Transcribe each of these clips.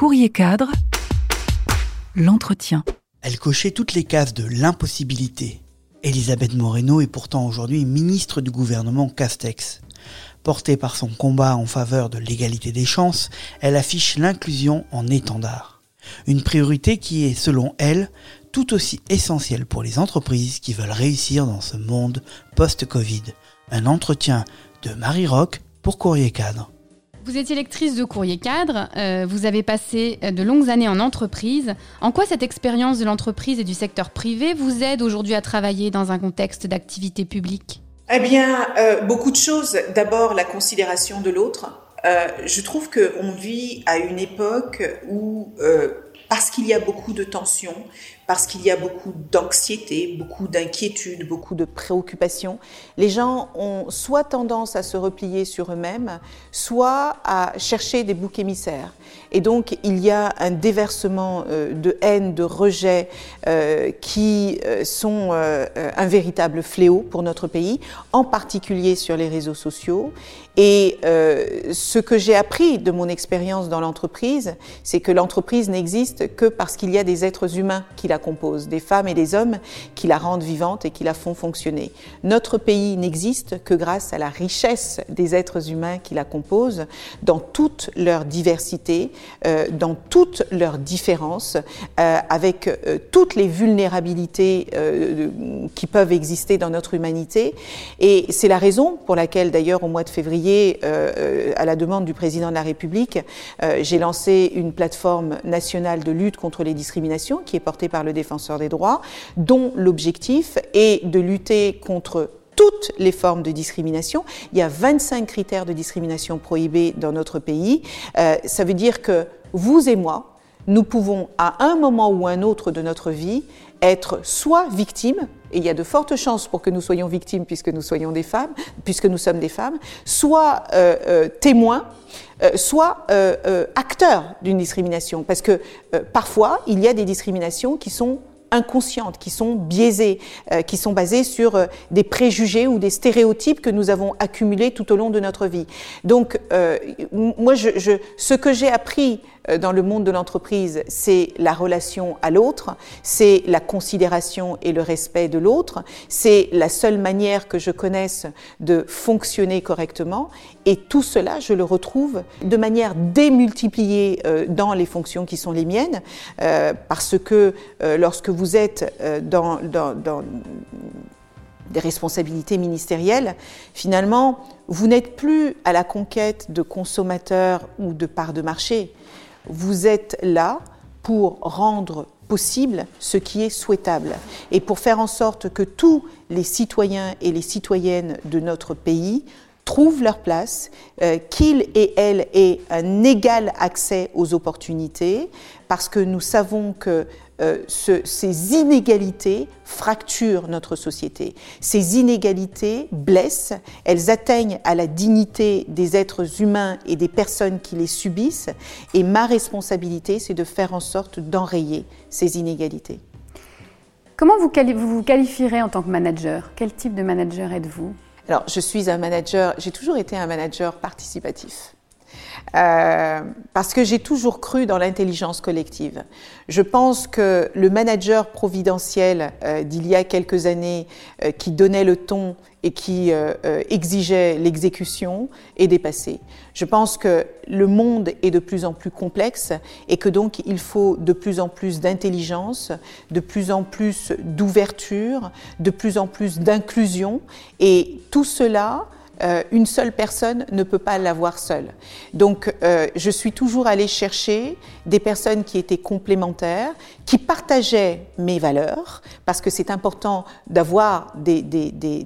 Courrier cadre, l'entretien. Elle cochait toutes les cases de l'impossibilité. Elisabeth Moreno est pourtant aujourd'hui ministre du gouvernement Castex. Portée par son combat en faveur de l'égalité des chances, elle affiche l'inclusion en étendard. Une priorité qui est, selon elle, tout aussi essentielle pour les entreprises qui veulent réussir dans ce monde post-Covid. Un entretien de Marie Rock pour Courrier Cadre. Vous étiez lectrice de Courrier Cadre, euh, vous avez passé euh, de longues années en entreprise. En quoi cette expérience de l'entreprise et du secteur privé vous aide aujourd'hui à travailler dans un contexte d'activité publique? Eh bien, euh, beaucoup de choses. D'abord, la considération de l'autre. je trouve qu'on vit à une époque où, parce qu'il y a beaucoup de tensions, parce qu'il y a beaucoup d'anxiété, beaucoup d'inquiétude, beaucoup de préoccupations. Les gens ont soit tendance à se replier sur eux-mêmes, soit à chercher des boucs émissaires. Et donc il y a un déversement euh, de haine, de rejet euh, qui euh, sont un véritable fléau pour notre pays, en particulier sur les réseaux sociaux. Et ce que j'ai appris de mon expérience dans l'entreprise, c'est que l'entreprise n'existe que parce qu'il y a des êtres humains qui la compose, des femmes et des hommes qui la rendent vivante et qui la font fonctionner. Notre pays n'existe que grâce à la richesse des êtres humains qui la composent, dans toute leur diversité, euh, dans toutes leurs différences, euh, avec euh, toutes les vulnérabilités qui peuvent exister dans notre humanité. Et c'est la raison pour laquelle, d'ailleurs, au mois de février, à la demande du président de la République, j'ai lancé une plateforme nationale de lutte contre les discriminations qui est portée par le défenseur des droits, dont l'objectif est de lutter contre toutes les formes de discrimination. Il y a 25 critères de discrimination prohibés dans notre pays. Euh, ça veut dire que vous et moi, nous pouvons à un moment ou un autre de notre vie être soit victimes, et il y a de fortes chances pour que nous soyons victimes puisque nous soyons des femmes, puisque nous sommes des femmes, soit euh, euh, témoins, soit acteurs d'une discrimination. Parce que parfois, il y a des discriminations qui sont inconscientes, qui sont biaisées, euh, qui sont basées sur euh, des préjugés ou des stéréotypes que nous avons accumulés tout au long de notre vie. Donc, euh, moi, je, je, ce que j'ai appris dans le monde de l'entreprise, c'est la relation à l'autre, c'est la considération et le respect de l'autre, c'est la seule manière que je connaisse de fonctionner correctement. Et tout cela, je le retrouve de manière démultipliée dans les fonctions qui sont les miennes, parce que lorsque vous êtes euh, dans, des responsabilités ministérielles, finalement, vous n'êtes plus à la conquête de consommateurs ou de parts de marché. Vous êtes là pour rendre possible ce qui est souhaitable et pour faire en sorte que tous les citoyens et les citoyennes de notre pays trouvent leur place, euh, qu'ils et elles aient un égal accès aux opportunités, parce que nous savons que euh, ces inégalités fracturent notre société. Ces inégalités blessent, elles atteignent à la dignité des êtres humains et des personnes qui les subissent. Et ma responsabilité, c'est de faire en sorte d'enrayer ces inégalités. Comment vous, vous qualifierez en tant que manager? Quel type de manager êtes-vous? Alors, je suis un manager, j'ai toujours été un manager participatif. Euh, parce que j'ai toujours cru dans l'intelligence collective. Je pense que le manager providentiel euh, d'il y a quelques années, euh, qui donnait le ton et qui exigeait l'exécution, est dépassé. Je pense que le monde est de plus en plus complexe et que donc il faut de plus en plus d'intelligence, de plus en plus d'ouverture, de plus en plus d'inclusion, et tout cela euh, une seule personne ne peut pas l'avoir seule. Donc, euh, je suis toujours allée chercher des personnes qui étaient complémentaires, qui partageaient mes valeurs, parce que c'est important d'avoir des, des, des,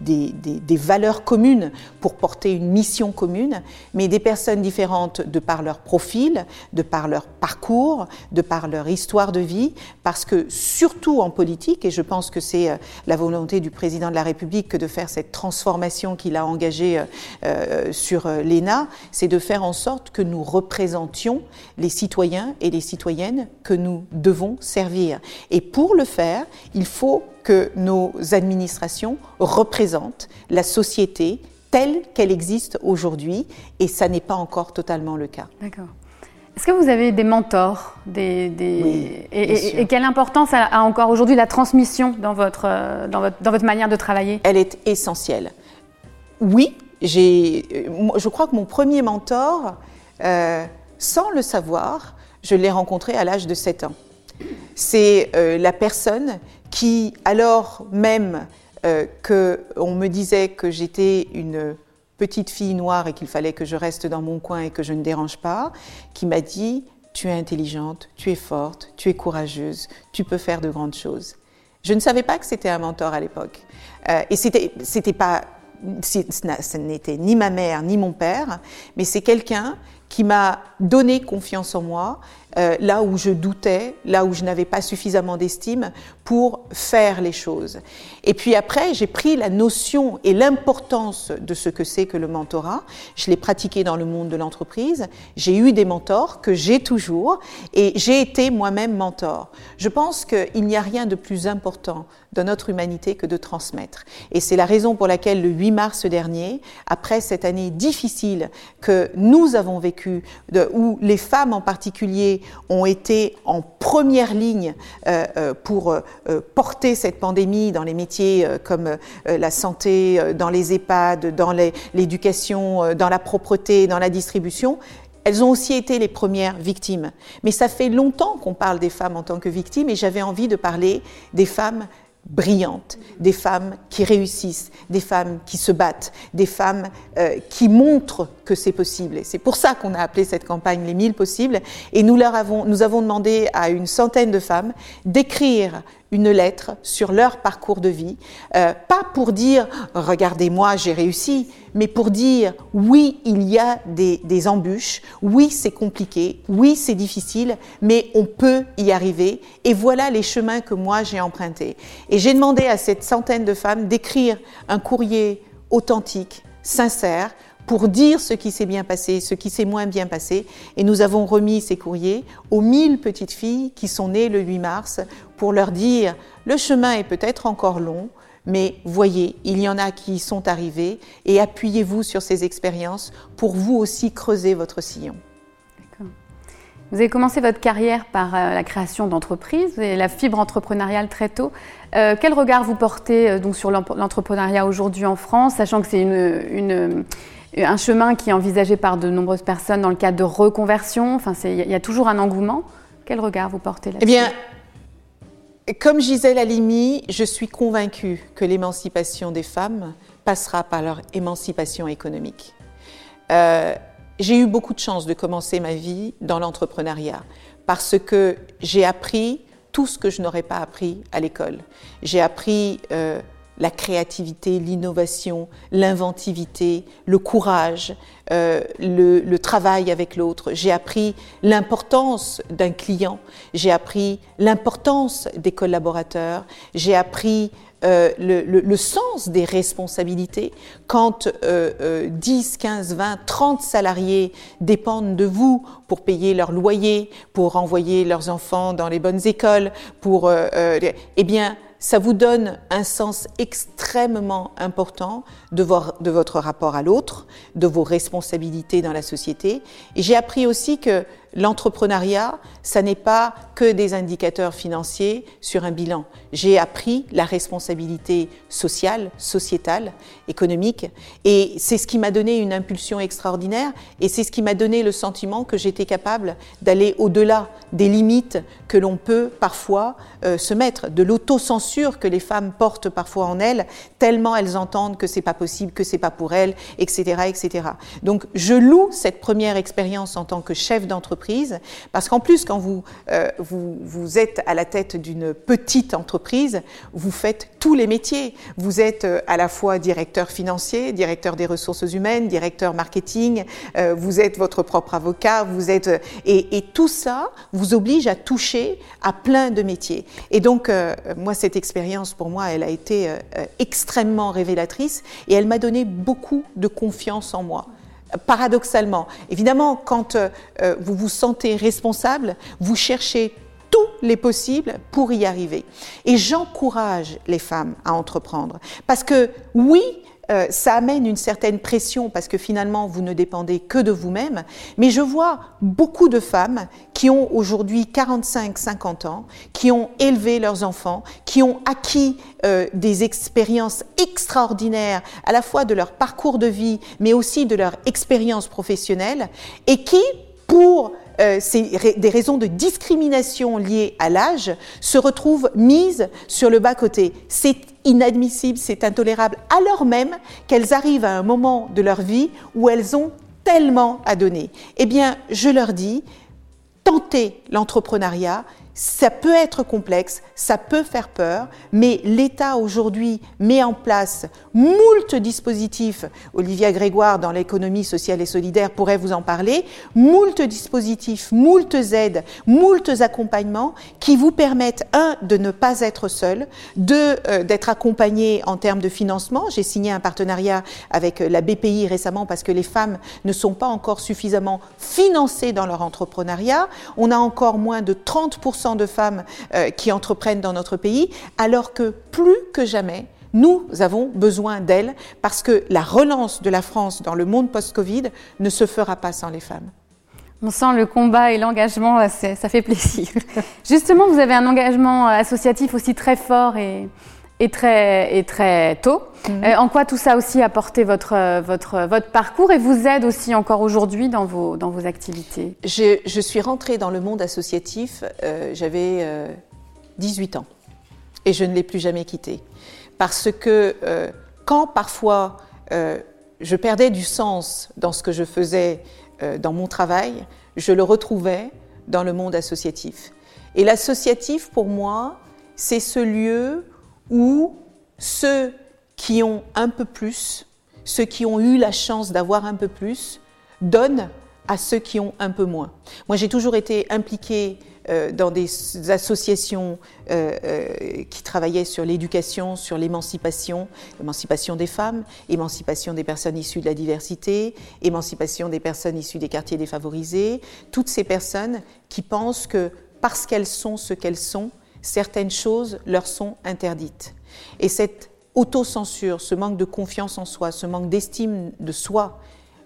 des, valeurs communes pour porter une mission commune, mais des personnes différentes de par leur profil, de par leur parcours, de par leur histoire de vie, parce que surtout en politique, et je pense que c'est euh, la volonté du président de la République que de faire cette transformation qu'il a engagée euh, euh, sur l'ENA, c'est de faire en sorte que nous représentions les citoyens et les citoyennes que nous devons servir. Et pour le faire, il faut que nos administrations représentent la société telle qu'elle existe aujourd'hui, et ça n'est pas encore totalement le cas. D'accord. Est-ce que vous avez des mentors des, et, quelle importance a, encore aujourd'hui la transmission dans votre, dans, votre, dans votre manière de travailler? Elle est essentielle. Oui, j'ai, je crois que mon premier mentor, euh, sans le savoir, je l'ai rencontré à l'âge de 7 ans. C'est euh, la personne qui, alors même euh, qu'on me disait que j'étais une petite fille noire et qu'il fallait que je reste dans mon coin et que je ne dérange pas, qui m'a dit Tu es intelligente, tu es forte, tu es courageuse, tu peux faire de grandes choses. Je ne savais pas que c'était un mentor à l'époque. Euh, et c'était, c'était pas, ce n'était ni ma mère ni mon père, mais c'est quelqu'un qui m'a donné confiance en moi, euh, là où je doutais, là où je n'avais pas suffisamment d'estime pour faire les choses. Et puis après, j'ai pris la notion et l'importance de ce que c'est que le mentorat. Je l'ai pratiqué dans le monde de l'entreprise. J'ai eu des mentors que j'ai toujours et j'ai été moi-même mentor. Je pense qu'il n'y a rien de plus important dans notre humanité que de transmettre. Et c'est la raison pour laquelle le 8 mars dernier, après cette année difficile que nous avons vécue, où les femmes en particulier ont été en première ligne euh, euh, pour euh, porter cette pandémie dans les métiers comme la santé, dans les EHPAD, dans l'éducation, dans la propreté, dans la distribution, elles ont aussi été les premières victimes. Mais ça fait longtemps qu'on parle des femmes en tant que victimes et j'avais envie de parler des femmes brillantes, des femmes qui réussissent, des femmes qui se battent, des femmes euh, qui montrent que c'est possible. c'est pour ça qu'on a appelé cette campagne Les 1000 possibles. Et nous, leur avons, nous avons demandé à une centaine de femmes d'écrire une lettre sur leur parcours de vie, euh, pas pour dire regardez-moi, j'ai réussi, mais pour dire oui, il y a des, des embûches, oui, c'est compliqué, oui, c'est difficile, mais on peut y arriver. Et voilà les chemins que moi j'ai empruntés. Et j'ai demandé à cette centaine de femmes d'écrire un courrier authentique, sincère, pour dire ce qui s'est bien passé, ce qui s'est moins bien passé. Et nous avons remis ces courriers aux 1000 petites filles qui sont nées le 8 mars pour leur dire le chemin est peut-être encore long, mais voyez, il y en a qui y sont arrivés et appuyez-vous sur ces expériences pour vous aussi creuser votre sillon. Vous avez commencé votre carrière par euh, la création d'entreprises et la fibre entrepreneuriale très tôt. Euh, quel regard vous portez euh, donc sur l'entrepreneuriat aujourd'hui en France, sachant que c'est une, un chemin qui est envisagé par de nombreuses personnes dans le cadre de reconversion. Enfin, il y a toujours un engouement. Quel regard vous portez là-dessus? Eh bien, comme Gisèle Halimi, je suis convaincue que l'émancipation des femmes passera par leur émancipation économique. Euh, j'ai eu beaucoup de chance de commencer ma vie dans l'entrepreneuriat parce que j'ai appris tout ce que je n'aurais pas appris à l'école. J'ai appris euh, la créativité, l'innovation, l'inventivité, le courage, euh, le, travail avec l'autre. J'ai appris l'importance d'un client, j'ai appris l'importance des collaborateurs, j'ai appris euh, le, sens des responsabilités quand 10, 15, 20, 30 salariés dépendent de vous pour payer leur loyer, pour envoyer leurs enfants dans les bonnes écoles, pour euh, eh bien ça vous donne un sens extrêmement important de, de votre rapport à l'autre, de vos responsabilités dans la société. Et j'ai appris aussi que l'entrepreneuriat, ça n'est pas que des indicateurs financiers sur un bilan. J'ai appris la responsabilité sociale, sociétale, économique, et c'est ce qui m'a donné une impulsion extraordinaire, et c'est ce qui m'a donné le sentiment que j'étais capable d'aller au-delà des limites que l'on peut parfois euh, se mettre, de l'autocensure que les femmes portent parfois en elles, tellement elles entendent que c'est pas possible, que c'est pas pour elles, etc., etc. Donc je loue cette première expérience en tant que chef d'entreprise parce qu'en plus, quand vous, euh, vous, vous, êtes à la tête d'une petite entreprise, vous faites tous les métiers. Vous êtes euh, à la fois directeur financier, directeur des ressources humaines, directeur marketing, euh, vous êtes votre propre avocat, vous êtes et, tout ça vous oblige à toucher à plein de métiers. Et donc, moi, cette expérience pour moi, elle a été extrêmement révélatrice et elle m'a donné beaucoup de confiance en moi paradoxalement. Évidemment, quand euh, euh, vous vous sentez responsable, vous cherchez tous les possibles pour y arriver. Et j'encourage les femmes à entreprendre. Parce que oui, euh, ça amène une certaine pression parce que finalement, vous ne dépendez que de vous-même. Mais je vois beaucoup de femmes qui ont aujourd'hui 45, 50 ans, qui ont élevé leurs enfants, qui ont acquis euh, des expériences extraordinaires à la fois de leur parcours de vie, mais aussi de leur expérience professionnelle, et qui, pour euh, des raisons de discrimination liées à l'âge se retrouvent mises sur le bas-côté. Inadmissible, c'est intolérable, alors même qu'elles arrivent à un moment de leur vie où elles ont tellement à donner. Eh bien, je leur dis, tentez l'entrepreneuriat, ça peut être complexe, ça peut faire peur, mais l'État aujourd'hui met en place moult dispositifs. Olivia Grégoire, dans l'économie sociale et solidaire, pourrait vous en parler. Moult dispositifs, moult aides, moult accompagnements qui vous permettent, un, de ne pas être seul, deux, euh, d'être accompagné en termes de financement. J'ai signé un partenariat avec la BPI récemment parce que les femmes ne sont pas encore suffisamment financées dans leur entrepreneuriat. On a encore moins de 30% de femmes euh, qui entreprennent dans notre pays, alors que plus que jamais, nous avons besoin d'elles parce que la relance de la France dans le monde post-Covid ne se fera pas sans les femmes. On sent le combat et l'engagement, ça fait plaisir. Justement, vous avez un engagement associatif aussi très fort et, et très, et très tôt. Mhm. Euh, en quoi tout ça aussi a porté votre, votre, votre parcours et vous aide aussi encore aujourd'hui dans vos, dans vos activités? Je, je, suis rentrée dans le monde associatif, euh, j'avais 18 euh, ans et je ne l'ai plus jamais quitté. Parce que quand parfois je perdais du sens dans ce que je faisais dans mon travail, je le retrouvais dans le monde associatif. Et l'associatif, pour moi, c'est ce lieu où ceux qui ont un peu plus, ceux qui ont eu la chance d'avoir un peu plus, donnent à ceux qui ont un peu moins. Moi, j'ai toujours été impliquée euh, dans des associations euh, euh, qui travaillaient sur l'éducation, sur l'émancipation, l'émancipation des femmes, émancipation des personnes issues de la diversité, émancipation des personnes issues des quartiers défavorisés, toutes ces personnes qui pensent que parce qu'elles sont ce qu'elles sont, certaines choses leur sont interdites. Et cette autocensure, ce manque de confiance en soi, ce manque d'estime de soi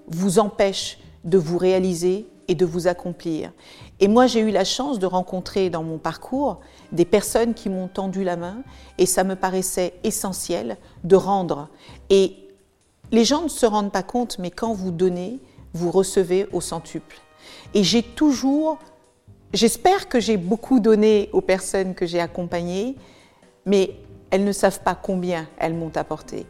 vous empêche de vous réaliser et de vous accomplir. Et moi, j'ai eu la chance de rencontrer dans mon parcours des personnes qui m'ont tendu la main et ça me paraissait essentiel de rendre. Et les gens ne se rendent pas compte, mais quand vous donnez, vous recevez au centuple. Et j'ai toujours J'espère que j'ai beaucoup donné aux personnes que j'ai accompagnées, mais elles ne savent pas combien elles m'ont apporté.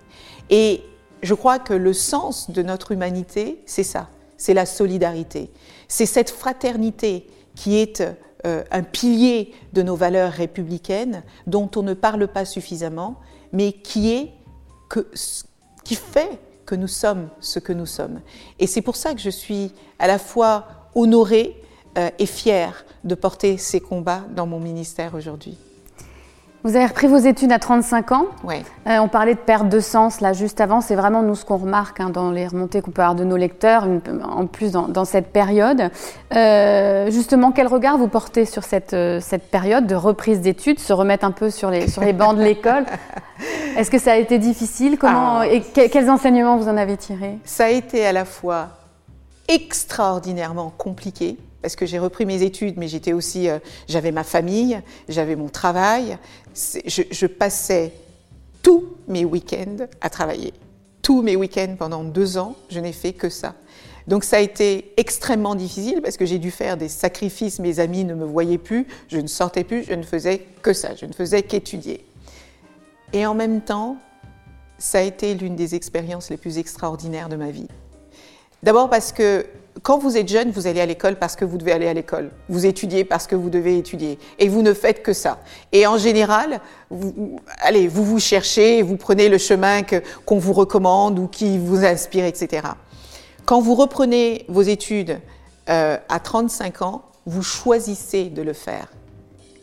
Et je crois que le sens de notre humanité, c'est ça, c'est la solidarité. C'est cette fraternité qui est euh, un pilier de nos valeurs républicaines, dont on ne parle pas suffisamment, mais qui, qui fait que nous sommes ce que nous sommes. Et c'est pour ça que je suis à la fois honorée et fière de porter ces combats dans mon ministère aujourd'hui. Vous avez repris vos études à 35 ans. Oui. Euh, on parlait de perte de sens là juste avant. C'est vraiment nous ce qu'on remarque hein, dans les remontées qu'on peut avoir de nos lecteurs, en plus dans, cette période. Euh, justement, quel regard vous portez sur cette, cette période de reprise d'études, se remettre un peu sur les, sur les bancs de l'école? Est-ce que ça a été difficile? Comment, ah. Et quels enseignements vous en avez tirés? Ça a été à la fois extraordinairement compliqué parce que j'ai repris mes études, mais j'étais aussi, euh, j'avais ma famille, j'avais mon travail. Je, je, passais tous mes week-ends à travailler. Tous mes week-ends pendant deux ans, je n'ai fait que ça. Donc ça a été extrêmement difficile parce que j'ai dû faire des sacrifices. Mes amis ne me voyaient plus, je ne sortais plus, je ne faisais que ça, je ne faisais qu'étudier. Et en même temps, ça a été l'une des expériences les plus extraordinaires de ma vie. D'abord parce que quand vous êtes jeune, vous allez à l'école parce que vous devez aller à l'école. Vous étudiez parce que vous devez étudier. Et vous ne faites que ça. Et en général, vous, allez, vous vous cherchez, vous prenez le chemin qu'on vous recommande ou qui vous inspire, etc. Quand vous reprenez vos études euh, à 35 ans, vous choisissez de le faire.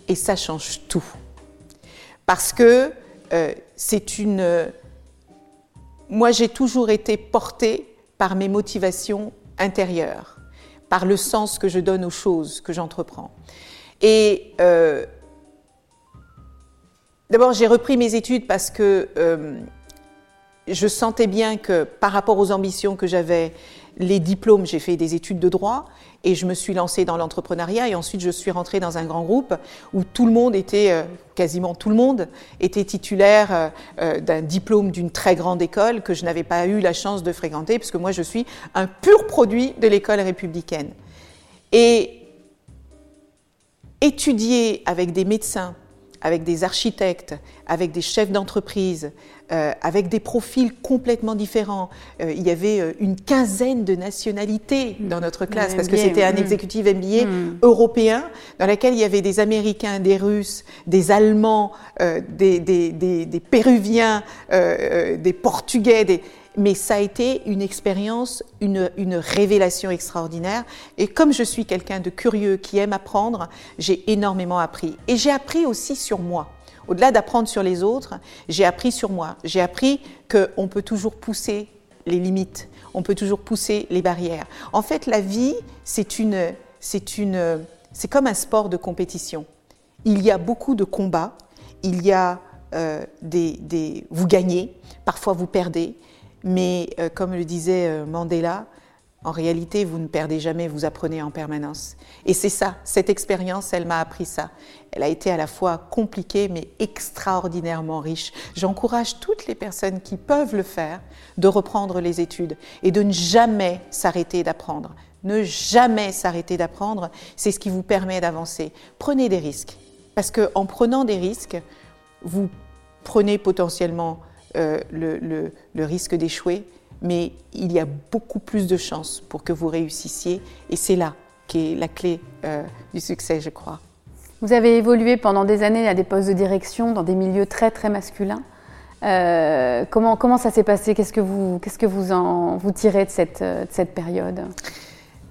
Et ça change tout. Parce que euh, c'est une... Moi, j'ai toujours été portée par mes motivations intérieure, par le sens que je donne aux choses que j'entreprends. Et euh, d'abord, j'ai repris mes études parce que euh, je sentais bien que par rapport aux ambitions que j'avais, les diplômes, j'ai fait des études de droit et je me suis lancée dans l'entrepreneuriat et ensuite je suis rentrée dans un grand groupe où tout le monde était, euh, quasiment tout le monde, était titulaire euh, euh, d'un diplôme d'une très grande école que je n'avais pas eu la chance de fréquenter puisque moi je suis un pur produit de l'école républicaine. Et étudier avec des médecins, avec des architectes, avec des chefs d'entreprise, euh, avec des profils complètement différents. Euh, il y avait euh, une quinzaine de nationalités dans notre classe parce que c'était un exécutif MBA mm. européen dans lequel il y avait des Américains, des Russes, des Allemands, des, des, des, des, Péruviens, des Portugais, des mais ça a été une expérience, une, révélation extraordinaire. Et comme je suis quelqu'un de curieux qui aime apprendre, j'ai énormément appris. Et j'ai appris aussi sur moi. Au-delà d'apprendre sur les autres, j'ai appris sur moi. J'ai appris qu'on peut toujours pousser les limites, on peut toujours pousser les barrières. En fait, la vie, c'est une, c'est une, c'est comme un sport de compétition. Il y a beaucoup de combats, il y a euh, des, des, vous gagnez, parfois vous perdez, mais euh, comme le disait euh, Mandela, en réalité, vous ne perdez jamais, vous apprenez en permanence. Et c'est ça, cette expérience, elle m'a appris ça. Elle a été à la fois compliquée, mais extraordinairement riche. J'encourage toutes les personnes qui peuvent le faire de reprendre les études et de ne jamais s'arrêter d'apprendre. Ne jamais s'arrêter d'apprendre, c'est ce qui vous permet d'avancer. Prenez des risques, parce qu'en prenant des risques, vous prenez potentiellement euh, le, risque d'échouer, mais il y a beaucoup plus de chances pour que vous réussissiez, et c'est là qui est la clé euh, du succès, je crois. Vous avez évolué pendant des années à des postes de direction dans des milieux très très masculins. Euh, comment, ça s'est passé? Qu'est-ce que vous, que vous en vous tirez de cette, de cette période?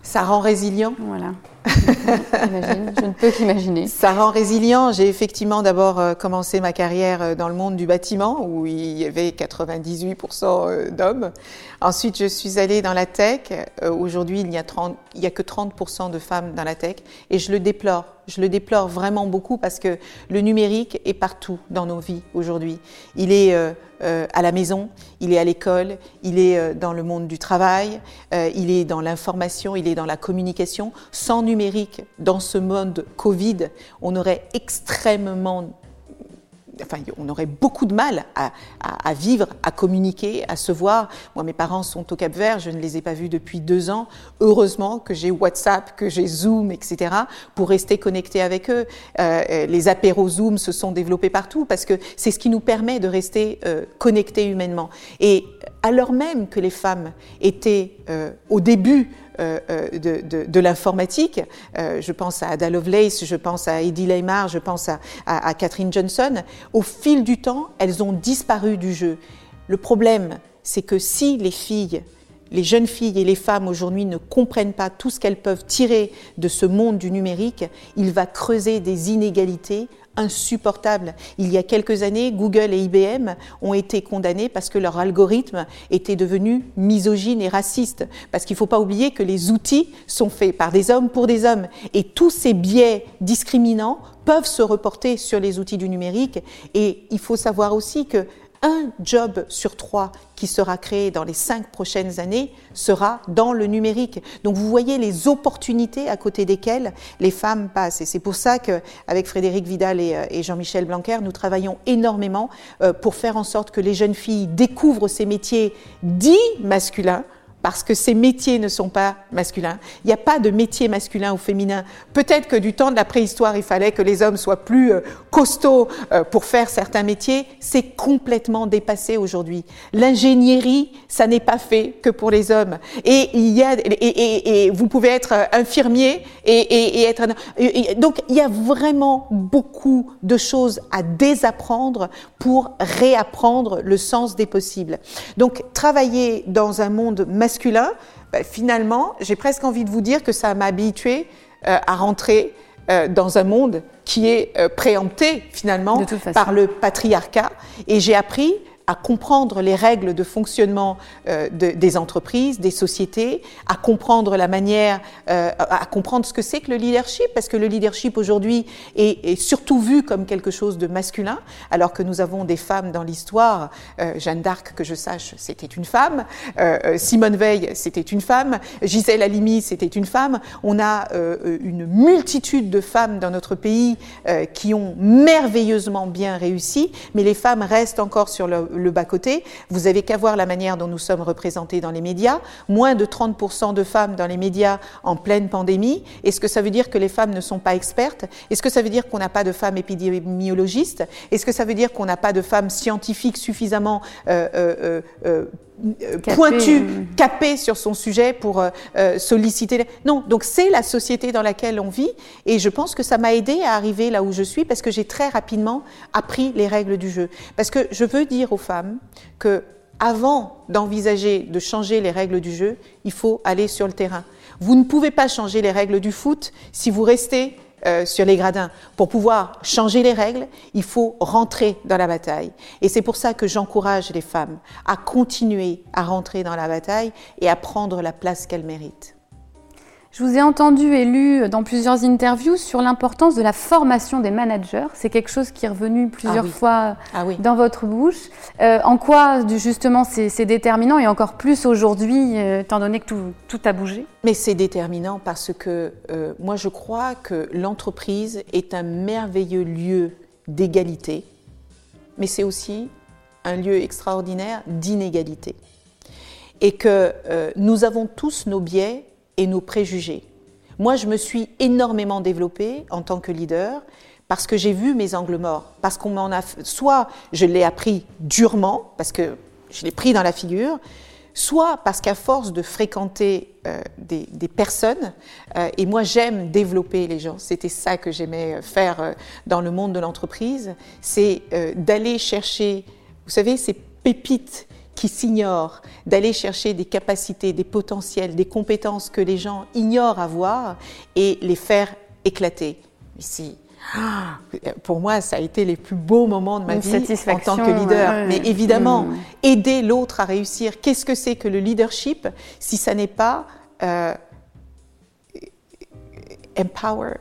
Ça rend résilient. Voilà je ne peux qu'imaginer. Ça rend résilient. J'ai effectivement d'abord euh, commencé ma carrière euh, dans le monde du bâtiment où il y avait 98% euh, d'hommes. Ensuite, je suis allée dans la tech. Aujourd'hui, il n'y a, a que 30% de femmes dans la tech et je le déplore. Je le déplore vraiment beaucoup parce que le numérique est partout dans nos vies aujourd'hui. Il est euh, à la maison, il est à l'école, il est euh, dans le monde du travail, euh, il est dans l'information, il est dans la communication. Sans numérique, dans ce monde Covid, on aurait extrêmement enfin, on aurait beaucoup de mal à, vivre, à communiquer, à se voir. Moi, mes parents sont au Cap Vert, je ne les ai pas vus depuis deux ans. Heureusement que j'ai WhatsApp, que j'ai Zoom, etc., pour rester connecté avec eux. Euh, les apéros Zoom se sont développés partout parce que c'est ce qui nous permet de rester euh, connectés humainement. Et alors même que les femmes étaient euh, au début euh, euh, de, l'informatique. Euh, je pense à Ada Lovelace, je pense à Eddie Leymar, je pense à, à, Catherine Johnson. Au fil du temps, elles ont disparu du jeu. Le problème, c'est que si les filles les jeunes filles et les femmes aujourd'hui ne comprennent pas tout ce qu'elles peuvent tirer de ce monde du numérique, il va creuser des inégalités insupportable. Il y a quelques années, Google et IBM ont été condamnés parce que leur algorithme était devenu misogyne et raciste. Parce qu'il ne faut pas oublier que les outils sont faits par des hommes pour des hommes. Et tous ces biais discriminants peuvent se reporter sur les outils du numérique. Et il faut savoir aussi que un job sur trois qui sera créé dans les cinq prochaines années sera dans le numérique. Donc vous voyez les opportunités à côté desquelles les femmes passent. Et c'est pour ça qu'avec Frédéric Vidal et, euh, Jean-Michel Blanquer, nous travaillons énormément euh, pour faire en sorte que les jeunes filles découvrent ces métiers dits masculins parce que ces métiers ne sont pas masculins. Il n'y a pas de métier masculin ou féminin. Peut-être que du temps de la préhistoire, il fallait que les hommes soient plus euh, costauds euh, pour faire certains métiers. C'est complètement dépassé aujourd'hui. L'ingénierie, ça n'est pas fait que pour les hommes. Et il y a, et, vous pouvez être infirmier et, être. donc il y a vraiment beaucoup de choses à désapprendre pour réapprendre le sens des possibles. Donc travailler dans un monde masculin ben, finalement, j'ai presque envie de vous dire que ça m'a habitué euh, à rentrer euh, dans un monde qui est euh, préempté finalement par le patriarcat. Et j'ai appris à comprendre les règles de fonctionnement euh, de, des entreprises, des sociétés, à comprendre la manière, euh, à comprendre ce que c'est que le leadership, parce que le leadership aujourd'hui est, est, surtout vu comme quelque chose de masculin, alors que nous avons des femmes dans l'histoire. Euh, Jeanne d'Arc, que je sache, c'était une femme. Euh, Simone Veil, c'était une femme. Gisèle Halimi, c'était une femme. On a euh, une multitude de femmes dans notre pays qui ont merveilleusement bien réussi, mais les femmes restent encore sur le, le bas-côté. Vous avez qu'à voir la manière dont nous sommes représentés dans les médias. Moins de 30% de femmes dans les médias en pleine pandémie. Est-ce que ça veut dire que les femmes ne sont pas expertes? Est-ce que ça veut dire qu'on n'a pas de femmes épidémiologistes? Est-ce que ça veut dire qu'on n'a pas de femmes scientifiques suffisamment euh, euh, euh, pointues, capées sur son sujet pour solliciter Non, donc c'est la société dans laquelle on vit et je pense que ça m'a aidé à arriver là où je suis parce que j'ai très rapidement appris les règles du jeu. Parce que je veux dire aux femmes que avant d'envisager de changer les règles du jeu, il faut aller sur le terrain. Vous ne pouvez pas changer les règles du foot si vous restez euh, sur les gradins. Pour pouvoir changer les règles, il faut rentrer dans la bataille. Et c'est pour ça que j'encourage les femmes à continuer à rentrer dans la bataille et à prendre la place qu'elles méritent. Je vous ai entendu et lu dans plusieurs interviews sur l'importance de la formation des managers. C'est quelque chose qui est revenu plusieurs ah oui. fois ah oui. dans votre bouche. Euh, en quoi, justement, c'est déterminant et encore plus aujourd'hui, euh, étant donné que tout, tout a bougé? Mais c'est déterminant parce que euh, moi, je crois que l'entreprise est un merveilleux lieu d'égalité, mais c'est aussi un lieu extraordinaire d'inégalité. Et que nous avons tous nos biais et nos préjugés. Moi, je me suis énormément développée en tant que leader parce que j'ai vu mes angles morts, parce qu'on m'en a, soit je l'ai appris durement, parce que je l'ai pris dans la figure, soit parce qu'à force de fréquenter euh, des, personnes, euh, et moi j'aime développer les gens, c'était ça que j'aimais faire euh, dans le monde de l'entreprise, c'est d'aller chercher, vous savez, ces pépites qui s'ignorent, d'aller chercher des capacités, des potentiels, des compétences que les gens ignorent avoir et les faire éclater. Ici, pour moi, ça a été les plus beaux moments de ma Une vie en tant que leader. ouais, Mais évidemment, Mmh. aider l'autre à réussir, qu'est-ce que c'est que le leadership si ça n'est pas euh, empower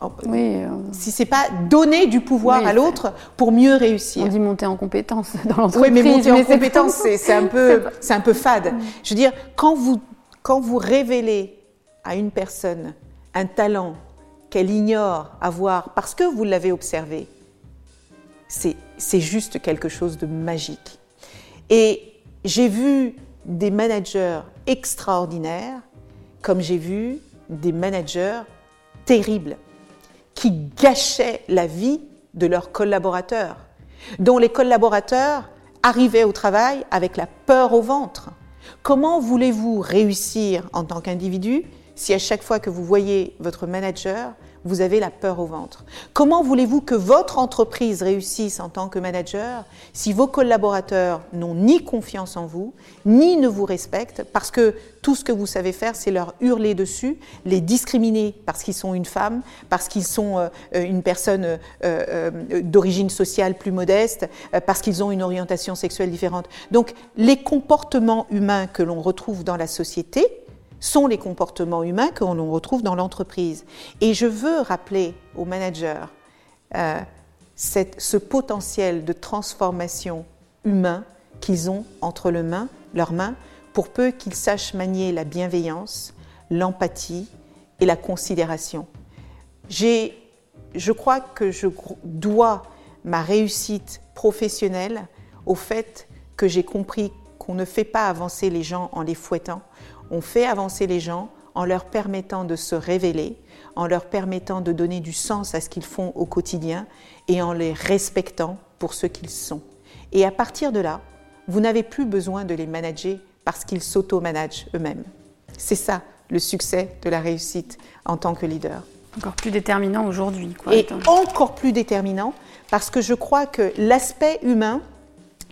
Oui, euh, si c'est pas donner du pouvoir Oui, à l'autre pour mieux réussir. on dit monter en compétence dans l'entreprise. Oui, mais monter en compétence, c'est un peu, c'est un peu fade. Je veux dire, quand vous, quand vous révélez à une personne un talent qu'elle ignore avoir parce que vous l'avez observé, c'est c'est juste quelque chose de magique. Et j'ai vu des managers extraordinaires, comme j'ai vu des managers terribles qui gâchaient la vie de leurs collaborateurs, dont les collaborateurs arrivaient au travail avec la peur au ventre. Comment voulez-vous réussir en tant qu'individu si à chaque fois que vous voyez votre manager, vous avez la peur au ventre Comment voulez-vous que votre entreprise réussisse en tant que manager si vos collaborateurs n'ont ni confiance en vous, ni ne vous respectent parce que tout ce que vous savez faire, c'est leur hurler dessus, les discriminer parce qu'ils sont une femme, parce qu'ils sont euh, une personne euh, euh, d'origine sociale plus modeste, parce qu'ils ont une orientation sexuelle différente. Donc les comportements humains que l'on retrouve dans la société, sont les comportements humains que l'on retrouve dans l'entreprise. Et je veux rappeler aux managers euh, ce potentiel de transformation humain qu'ils ont entre le main, leurs mains, pour peu qu'ils sachent manier la bienveillance, l'empathie et la considération. Je crois que je dois ma réussite professionnelle au fait que j'ai compris qu'on ne fait pas avancer les gens en les fouettant, on fait avancer les gens en leur permettant de se révéler, en leur permettant de donner du sens à ce qu'ils font au quotidien et en les respectant pour ce qu'ils sont. Et à partir de là, vous n'avez plus besoin de les manager parce qu'ils s'auto-managent eux-mêmes. C'est ça le succès de la réussite en tant que leader. Encore plus déterminant aujourd'hui. Et encore plus déterminant parce que je crois que l'aspect humain,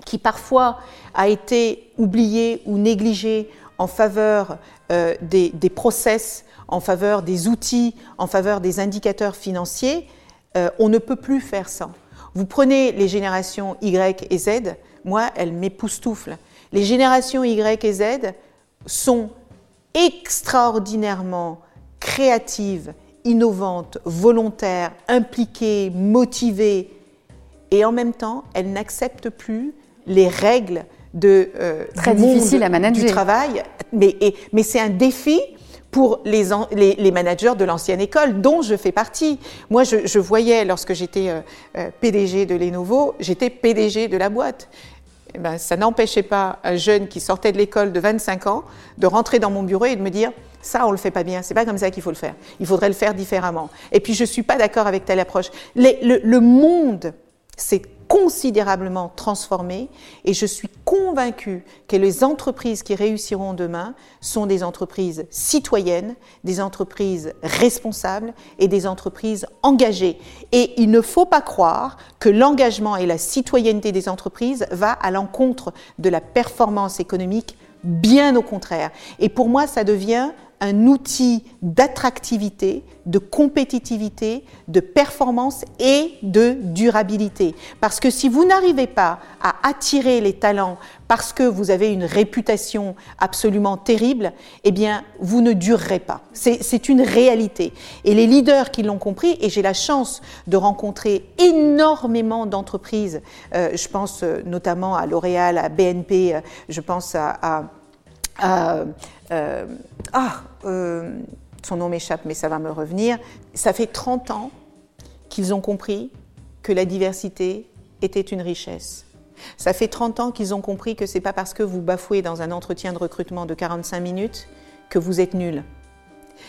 qui parfois a été oublié ou négligé en faveur euh, des, des process, en faveur des outils, en faveur des indicateurs financiers, euh, on ne peut plus faire ça. Vous prenez les générations Y et Z, moi, elle m'époustoufle. Les générations Y et Z sont extraordinairement créatives, innovantes, volontaires, impliquées, motivées, et en même temps, elles n'acceptent plus les règles de, euh, Très difficile à manager. du travail. Mais, mais c'est un défi pour les, les, managers de l'ancienne école, dont je fais partie. Moi, je, voyais, lorsque j'étais euh, euh, PDG de Lenovo, j'étais PDG de la boîte. Eh ben, ça n'empêchait pas un jeune qui sortait de l'école de 25 ans de rentrer dans mon bureau et de me dire ça, on le fait pas bien. C'est pas comme ça qu'il faut le faire. Il faudrait le faire différemment. Et puis, je suis pas d'accord avec telle approche. le, le monde, c'est considérablement transformé et je suis convaincue que les entreprises qui réussiront demain sont des entreprises citoyennes, des entreprises responsables et des entreprises engagées. Et il ne faut pas croire que l'engagement et la citoyenneté des entreprises va à l'encontre de la performance économique, bien au contraire. Et pour moi, ça devient un outil d'attractivité, de compétitivité, de performance et de durabilité. Parce que si vous n'arrivez pas à attirer les talents parce que vous avez une réputation absolument terrible, eh bien, vous ne durerez pas. C'est une réalité. Et les leaders qui l'ont compris, et j'ai la chance de rencontrer énormément d'entreprises, euh, je pense euh, notamment à L'Oréal, à BNP, euh, je pense à ah, euh, son nom m'échappe, mais ça va me revenir. Ça fait 30 ans qu'ils ont compris que la diversité était une richesse. Ça fait 30 ans qu'ils ont compris que c'est pas parce que vous bafouez dans un entretien de recrutement de 45 minutes que vous êtes nul.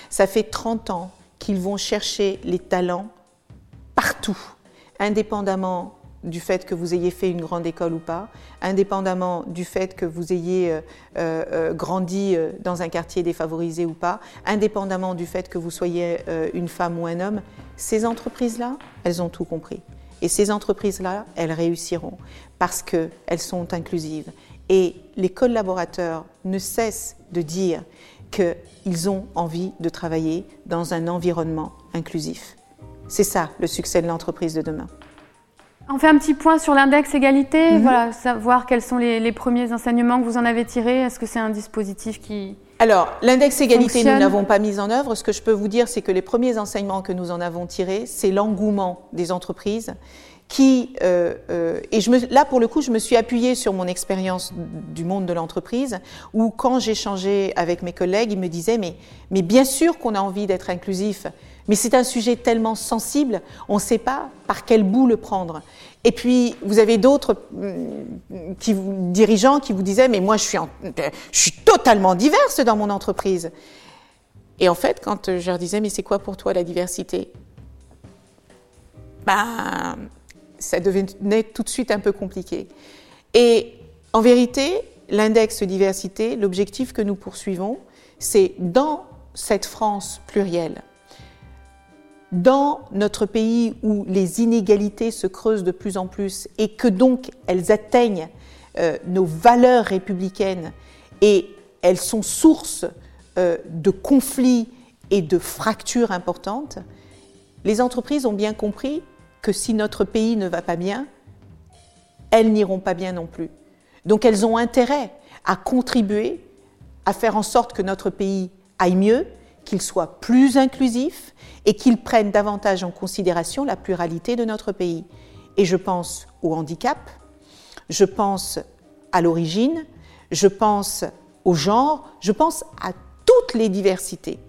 Ça fait 30 ans qu'ils vont chercher les talents partout, indépendamment du fait que vous ayez fait une grande école ou pas, indépendamment du fait que vous ayez euh, euh, euh, grandi dans un quartier défavorisé ou pas, indépendamment du fait que vous soyez une femme ou un homme, ces entreprises-là, elles ont tout compris. Et ces entreprises-là, elles réussiront parce qu'elles sont inclusives. Et les collaborateurs ne cessent de dire qu'ils ont envie de travailler dans un environnement inclusif. C'est ça le succès de l'entreprise de demain. On fait un petit point sur l'index égalité, mhm. voilà, savoir quels sont les, premiers enseignements que vous en avez tirés. Est-ce que c'est un dispositif qui. Alors, l'index égalité, nous n'avons pas mis en œuvre. Ce que je peux vous dire, c'est que les premiers enseignements que nous en avons tirés, c'est l'engouement des entreprises qui, euh, euh, et je me, là pour le coup, je me suis appuyée sur mon expérience du monde de l'entreprise, où quand j'échangeais avec mes collègues, ils me disaient mais, mais bien sûr qu'on a envie d'être inclusif, mais c'est un sujet tellement sensible, on ne sait pas par quel bout le prendre. Et puis, vous avez d'autres qui, dirigeants qui vous disaient, mais moi, je suis, je suis totalement diverse dans mon entreprise. Et en fait, quand je leur disais, mais c'est quoi pour toi la diversité? Ben, ça devenait tout de suite un peu compliqué. Et en vérité, l'index diversité, l'objectif que nous poursuivons, c'est dans cette France plurielle, dans notre pays où les inégalités se creusent de plus en plus et que donc elles atteignent euh, nos valeurs républicaines et elles sont source euh, de conflits et de fractures importantes, les entreprises ont bien compris que si notre pays ne va pas bien, elles n'iront pas bien non plus. Donc elles ont intérêt à contribuer à faire en sorte que notre pays aille mieux qu'il soit plus inclusif et qu'il prenne davantage en considération la pluralité de notre pays. Et je pense au handicap, je pense à l'origine, je pense au genre, je pense à toutes les diversités.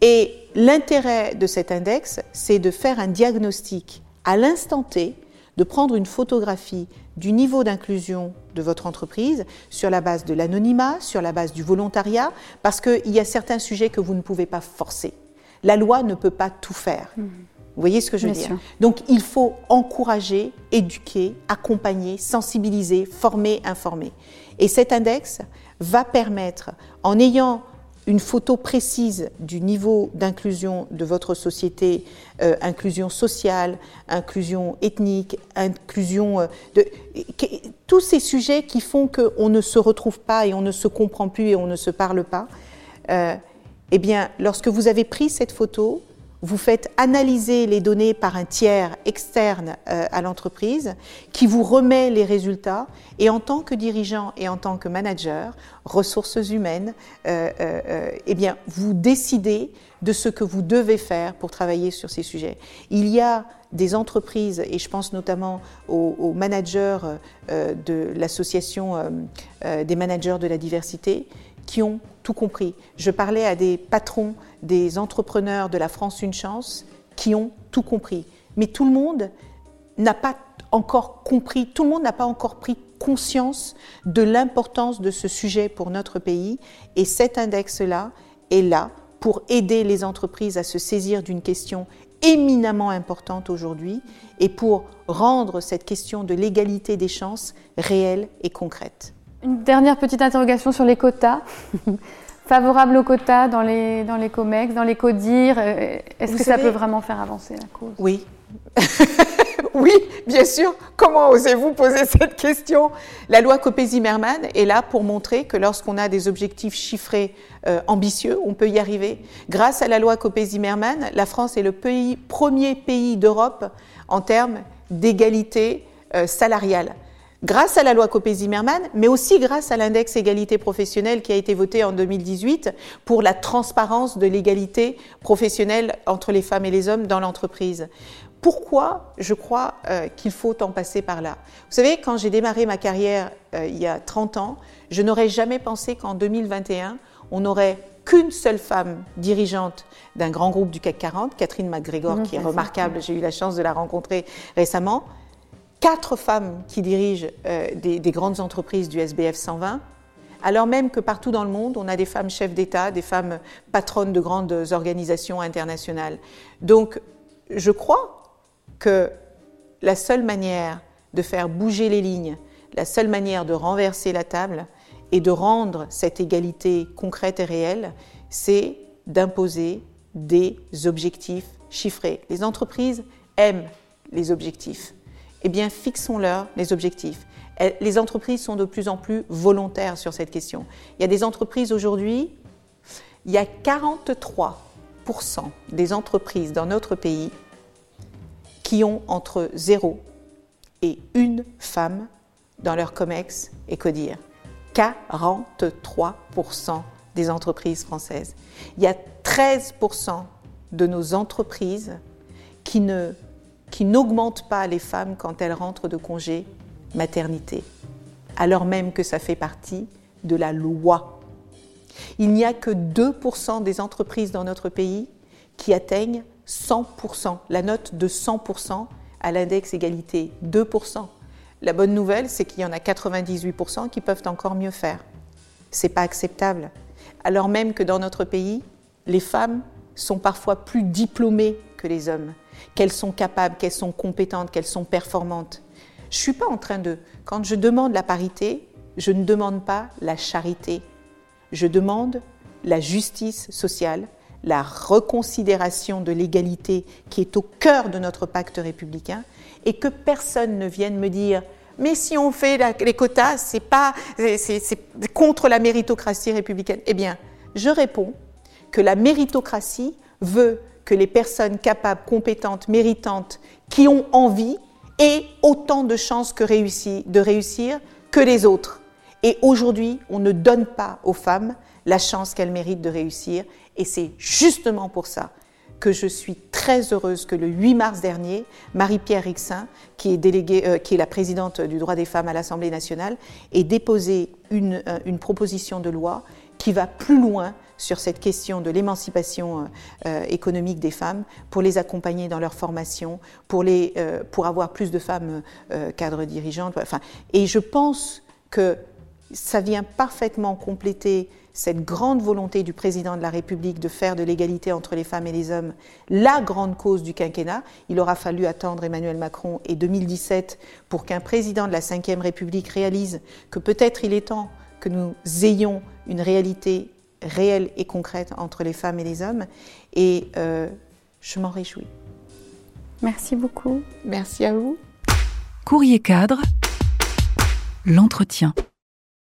Et l'intérêt de cet index, c'est de faire un diagnostic à l'instant T, de prendre une photographie du niveau d'inclusion de votre entreprise sur la base de l'anonymat, sur la base du volontariat, parce qu'il y a certains sujets que vous ne pouvez pas forcer. La loi ne peut pas tout faire. Mmh. Vous voyez ce que je veux dire? Donc il faut encourager, éduquer, accompagner, sensibiliser, former, informer. Et cet index va permettre, en ayant une photo précise du niveau d'inclusion de votre société, euh, inclusion sociale, inclusion ethnique, inclusion euh, de tous ces sujets qui font qu'on ne se retrouve pas et on ne se comprend plus et on ne se parle pas. Euh, eh bien, lorsque vous avez pris cette photo, vous faites analyser les données par un tiers externe euh, à l'entreprise qui vous remet les résultats et en tant que dirigeant et en tant que manager, ressources humaines, euh, euh, eh bien, vous décidez de ce que vous devez faire pour travailler sur ces sujets. Il y a des entreprises, et je pense notamment aux, managers de l'association des managers de la diversité, qui ont tout compris. Je parlais à des patrons, des entrepreneurs de la France Une Chance qui ont tout compris. Mais tout le monde n'a pas encore compris, tout le monde n'a pas encore pris conscience de l'importance de ce sujet pour notre pays. Et cet index-là est là pour aider les entreprises à se saisir d'une question éminemment importante aujourd'hui et pour rendre cette question de l'égalité des chances réelle et concrète. Une dernière petite interrogation sur les quotas. Favorable aux quotas dans les, dans les COMEX, dans les CODIR, euh, est-ce que ça peut vraiment faire avancer la cause? Oui. oui, bien sûr. Comment osez-vous poser cette question? La loi Copé-Zimmermann est là pour montrer que lorsqu'on a des objectifs chiffrés euh, ambitieux, on peut y arriver. Grâce à la loi Copé-Zimmermann, la France est le pays, premier pays d'Europe en termes d'égalité euh, salariale grâce à la loi Copé-Zimmermann, mais aussi grâce à l'index égalité professionnelle qui a été voté en 2018 pour la transparence de l'égalité professionnelle entre les femmes et les hommes dans l'entreprise. Pourquoi je crois euh, qu'il faut en passer par là? Vous savez, quand j'ai démarré ma carrière euh, il y a 30 ans, je n'aurais jamais pensé qu'en 2021, on n'aurait qu'une seule femme dirigeante d'un grand groupe du CAC 40, Catherine McGregor, qui est remarquable, j'ai eu la chance de la rencontrer récemment quatre femmes qui dirigent euh, des, grandes entreprises du SBF 120, alors même que partout dans le monde, on a des femmes chefs d'État, des femmes patronnes de grandes organisations internationales. Donc, je crois que la seule manière de faire bouger les lignes, la seule manière de renverser la table et de rendre cette égalité concrète et réelle, c'est d'imposer des objectifs chiffrés. Les entreprises aiment les objectifs eh bien, fixons-leur les objectifs. Les entreprises sont de plus en plus volontaires sur cette question. Il y a des entreprises aujourd'hui, il y a 43% des entreprises dans notre pays qui ont entre 0 et une femme dans leur COMEX et CODIR. 43% des entreprises françaises. Il y a 13% de nos entreprises qui ne qui n'augmente pas les femmes quand elles rentrent de congé maternité, alors même que ça fait partie de la loi. Il n'y a que 2% des entreprises dans notre pays qui atteignent 100%, la note de 100% à l'index égalité, 2%. La bonne nouvelle, c'est qu'il y en a 98% qui peuvent encore mieux faire. C'est pas acceptable. Alors même que dans notre pays, les femmes sont parfois plus diplômées que les hommes qu'elles sont capables, qu'elles sont compétentes, qu'elles sont performantes. Je ne suis pas en train de... Quand je demande la parité, je ne demande pas la charité. Je demande la justice sociale, la reconsidération de l'égalité qui est au cœur de notre pacte républicain et que personne ne vienne me dire mais si on fait les quotas, c'est pas c'est contre la méritocratie républicaine. Eh bien, je réponds que la méritocratie veut que les personnes capables, compétentes, méritantes, qui ont envie, aient autant de chances que de réussir que les autres. Et aujourd'hui, on ne donne pas aux femmes la chance qu'elles méritent de réussir. Et c'est justement pour ça que je suis très heureuse que le 8 mars dernier, Marie-Pierre Rixin, qui est, déléguée, euh, qui est la présidente du droit des femmes à l'Assemblée nationale, ait déposé une, euh, une proposition de loi qui va plus loin sur cette question de l'émancipation euh, euh, économique des femmes, pour les accompagner dans leur formation, pour, les, euh, pour avoir plus de femmes cadres dirigeantes. Enfin, et je pense que ça vient parfaitement compléter cette grande volonté du président de la République de faire de l'égalité entre les femmes et les hommes la grande cause du quinquennat. Il aura fallu attendre Emmanuel Macron et 2017 pour qu'un président de la Ve République réalise que peut-être il est temps que nous ayons une réalité réelle et concrète entre les femmes et les hommes. Et euh, je m'en réjouis. Merci beaucoup. Merci à vous. Courrier cadre, l'entretien.